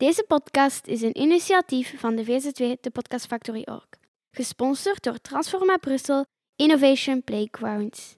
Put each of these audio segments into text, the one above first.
Deze podcast is een initiatief van de VZW, de Podcast Factory Org. Gesponsord door Transforma Brussel Innovation Playgrounds.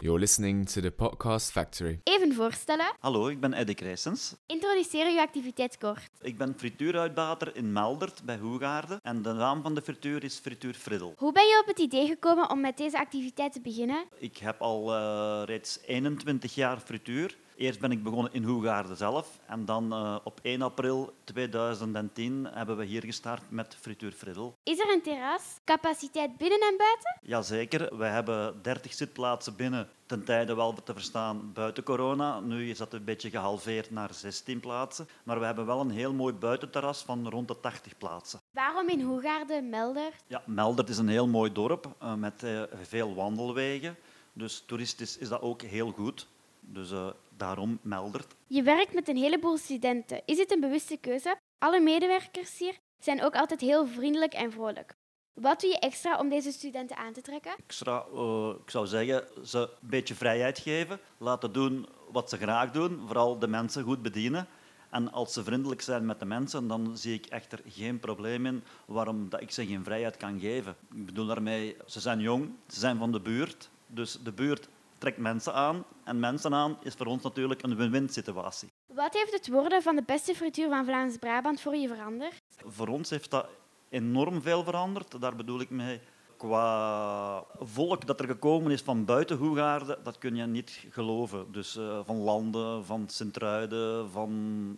You're listening to the Podcast Factory. Even voorstellen. Hallo, ik ben Eddie Krijsens. Introduceer uw activiteit kort. Ik ben frituuruitbater in Meldert bij Hoegaarden en de naam van de frituur is Frituur Friddel. Hoe ben je op het idee gekomen om met deze activiteit te beginnen? Ik heb al uh, reeds 21 jaar frituur. Eerst ben ik begonnen in Hoegaarden zelf en dan uh, op 1 april 2010 hebben we hier gestart met Frituur Friddel. Is er een terras? Capaciteit binnen en buiten? Jazeker, we hebben 30 zitplaatsen binnen, ten tijde wel te verstaan buiten corona. Nu is dat een beetje gehalveerd naar 16 plaatsen, maar we hebben wel een heel mooi buitenterras van rond de 80 plaatsen. Waarom in Hoegaarden, Meldert? Ja, Meldert is een heel mooi dorp uh, met uh, veel wandelwegen, dus toeristisch is dat ook heel goed. Dus uh, daarom Meldert. Je werkt met een heleboel studenten. Is het een bewuste keuze? Alle medewerkers hier zijn ook altijd heel vriendelijk en vrolijk. Wat doe je extra om deze studenten aan te trekken? Extra, uh, ik zou zeggen, ze een beetje vrijheid geven. Laten doen wat ze graag doen. Vooral de mensen goed bedienen. En als ze vriendelijk zijn met de mensen, dan zie ik echter geen probleem in waarom dat ik ze geen vrijheid kan geven. Ik bedoel daarmee, ze zijn jong, ze zijn van de buurt. Dus de buurt trekt mensen aan. En mensen aan is voor ons natuurlijk een win-win situatie. Wat heeft het worden van de beste frituur van Vlaams-Brabant voor je veranderd? Voor ons heeft dat enorm veel veranderd. Daar bedoel ik mee qua volk dat er gekomen is van buiten Hoegaarden, dat kun je niet geloven. Dus uh, van Landen, van Sint-Truiden, van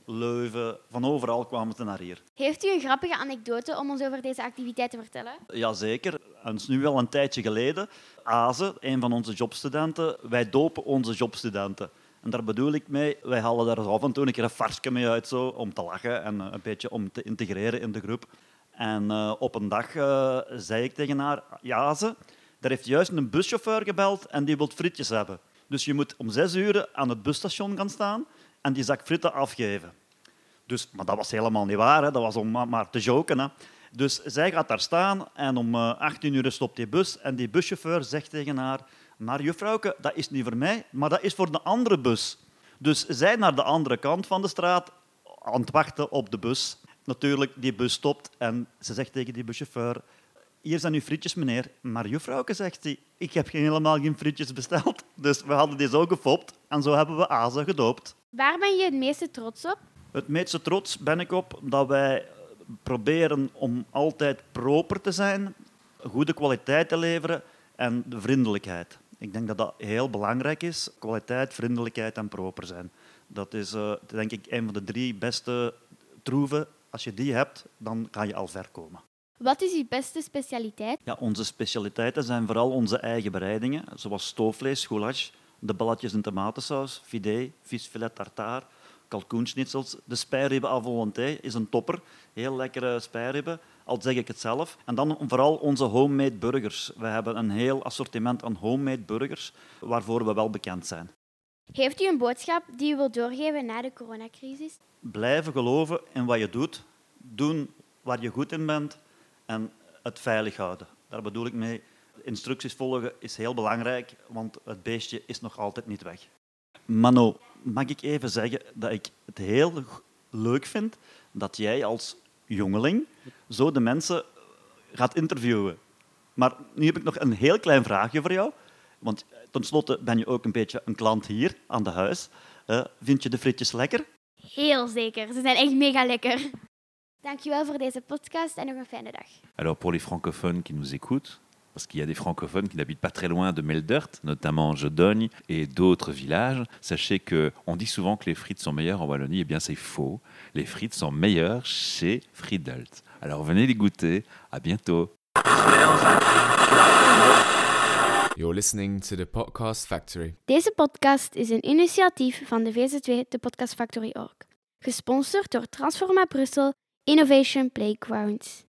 Leuven, van overal kwamen ze naar hier. Heeft u een grappige anekdote om ons over deze activiteit te vertellen? Jazeker. Het is nu al een tijdje geleden. Aze, een van onze jobstudenten, wij dopen onze jobstudenten. En daar bedoel ik mee, wij halen daar af en toe een keer een varsje mee uit zo, om te lachen en een beetje om te integreren in de groep. En uh, op een dag uh, zei ik tegen haar, ja ze, er heeft juist een buschauffeur gebeld en die wil frietjes hebben. Dus je moet om zes uur aan het busstation gaan staan en die zak frieten afgeven. Dus, maar dat was helemaal niet waar, hè. dat was om maar te joken. Hè. Dus zij gaat daar staan en om uh, 18 uur stopt die bus en die buschauffeur zegt tegen haar, maar juffrouwke, dat is niet voor mij, maar dat is voor de andere bus. Dus zij naar de andere kant van de straat aan het wachten op de bus natuurlijk, die bus stopt en ze zegt tegen die buschauffeur hier zijn uw frietjes, meneer. Maar juffrouwke, zegt hij, ik heb helemaal geen frietjes besteld. Dus we hadden die zo gefopt en zo hebben we Azen gedoopt. Waar ben je het meeste trots op? Het meeste trots ben ik op dat wij proberen om altijd proper te zijn, goede kwaliteit te leveren en de vriendelijkheid. Ik denk dat dat heel belangrijk is. Kwaliteit, vriendelijkheid en proper zijn. Dat is uh, denk ik een van de drie beste troeven als je die hebt, dan ga je al ver komen. Wat is uw beste specialiteit? Ja, onze specialiteiten zijn vooral onze eigen bereidingen, zoals stoofvlees, goulash, de balletjes in tomatensaus, fidee, visfilet tartare, kalkoenschnitzels. De spijribben à volonté is een topper, heel lekkere spijribben, al zeg ik het zelf. En dan vooral onze homemade burgers. We hebben een heel assortiment aan homemade burgers, waarvoor we wel bekend zijn. Heeft u een boodschap die u wilt doorgeven na de coronacrisis? Blijven geloven in wat je doet, doen waar je goed in bent en het veilig houden. Daar bedoel ik mee. Instructies volgen is heel belangrijk, want het beestje is nog altijd niet weg. Mano, mag ik even zeggen dat ik het heel leuk vind dat jij als jongeling zo de mensen gaat interviewen. Maar nu heb ik nog een heel klein vraagje voor jou. Want tenslotte ben je ook een beetje een klant hier aan de huis. Uh, vind je de frietjes lekker? Heel zeker. Ze zijn echt mega lekker. Dankjewel voor deze podcast en nog een fijne dag. Alors pour les francophones qui nous écoutent, parce qu'il y a des francophones qui n'habitent pas très loin de Meldert, notamment Jodogne et d'autres villages, sachez que on dit souvent que les frites sont meilleures en Wallonie. Eh bien, c'est faux. Les frites sont meilleures chez Friedelt. Alors venez les goûter. À bientôt. You're listening to the Podcast Factory. Deze podcast is een initiatief van de VZW, de Podcast Factory Org. Gesponsord door Transforma Brussel Innovation Playgrounds.